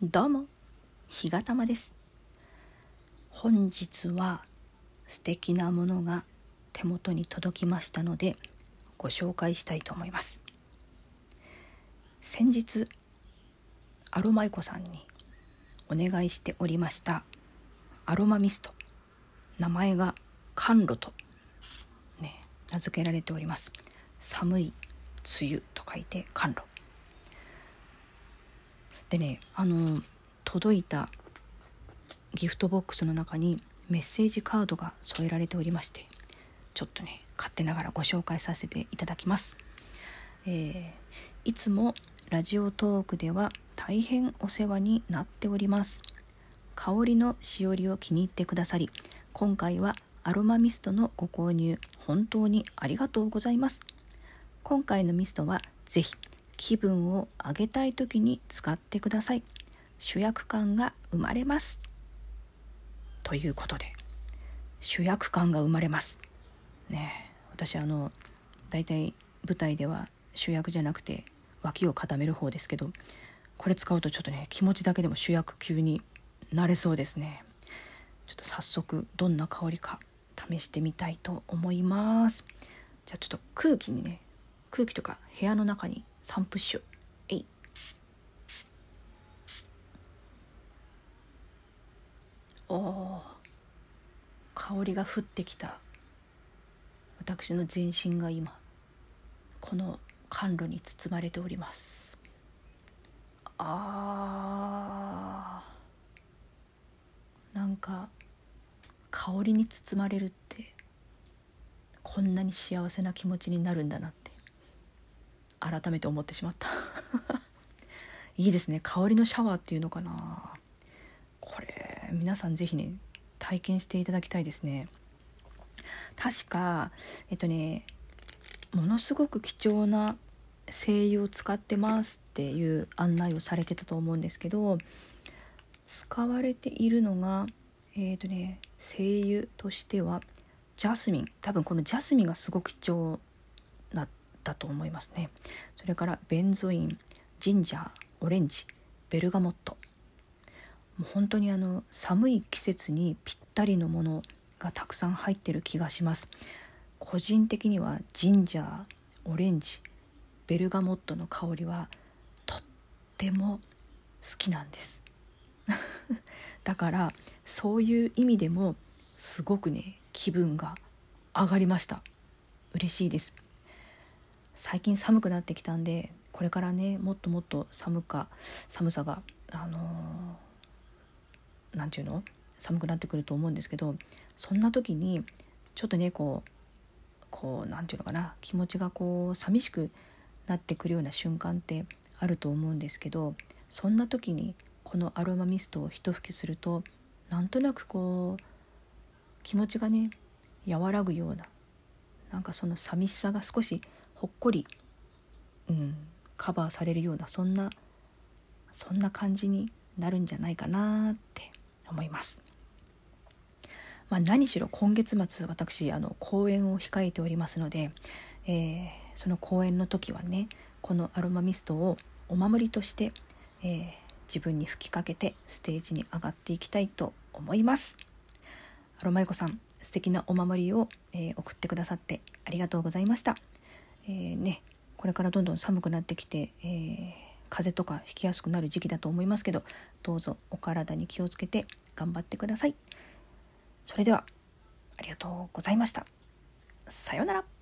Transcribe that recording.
どうも、ひがたまです。本日は素敵なものが手元に届きましたのでご紹介したいと思います。先日、アロマイコさんにお願いしておりましたアロマミスト。名前が甘露と、ね、名付けられております。寒い梅雨と書いて甘露。でねあの届いたギフトボックスの中にメッセージカードが添えられておりましてちょっとね勝手ながらご紹介させていただきます、えー、いつもラジオトークでは大変お世話になっております。香りのしおりを気に入ってくださり今回はアロマミストのご購入本当にありがとうございます。今回のミストはぜひ気分を上げたい時に使ってください。主役感が生まれます。ということで主役感が生まれます。ね私あの大体舞台では主役じゃなくて脇を固める方ですけどこれ使うとちょっとね気持ちだけでも主役級になれそうですね。ちょっと早速どんな香りか試してみたいと思います。じゃあちょっと空気にね空気とか部屋の中に3プッシュ。えい。お香りが降ってきた。私の全身が今この甘露に包まれております。あー。なんか香りに包まれるってこんなに幸せな気持ちになるんだなっ改めて思ってしまった。いいですね。香りのシャワーっていうのかな。これ皆さん是非ね体験していただきたいですね。確かえっとねものすごく貴重な精油を使ってますっていう案内をされてたと思うんですけど使われているのがえっ、ー、とね精油としてはジャスミン。多分このジャスミンがすごく貴重なだと思いますね。それからベンゾインジンジャーオレンジベルガモット。もう本当にあの寒い季節にぴったりのものがたくさん入ってる気がします。個人的にはジンジャーオレンジベルガモットの香りはとっても好きなんです。だからそういう意味でもすごくね気分が上がりました。嬉しいです。最近寒くなってきたんでこれからねもっともっと寒か寒さがあの何、ー、て言うの？寒くなってくると思うんですけどそんな時にちょっとねこうこう何て言うのかな？気持ちがこう寂しくなってくるような瞬間ってあると思うんですけどそんな時にこのアロマミストを一吹きするとなんとなくこう気持ちがね和らぐようななんかその寂しさが少しほっこり、うん、カバーされるようなそんなそんな感じになるんじゃないかなって思います。まあ、何しろ今月末私あの公演を控えておりますので、えー、その公演の時はねこのアロマミストをお守りとして、えー、自分に吹きかけてステージに上がっていきたいと思います。アロマイコさん素敵なお守りを、えー、送ってくださってありがとうございました。えー、ねこれからどんどん寒くなってきて、えー、風邪とかひきやすくなる時期だと思いますけどどうぞお体に気をつけて頑張ってください。それではありがとうございました。さようなら。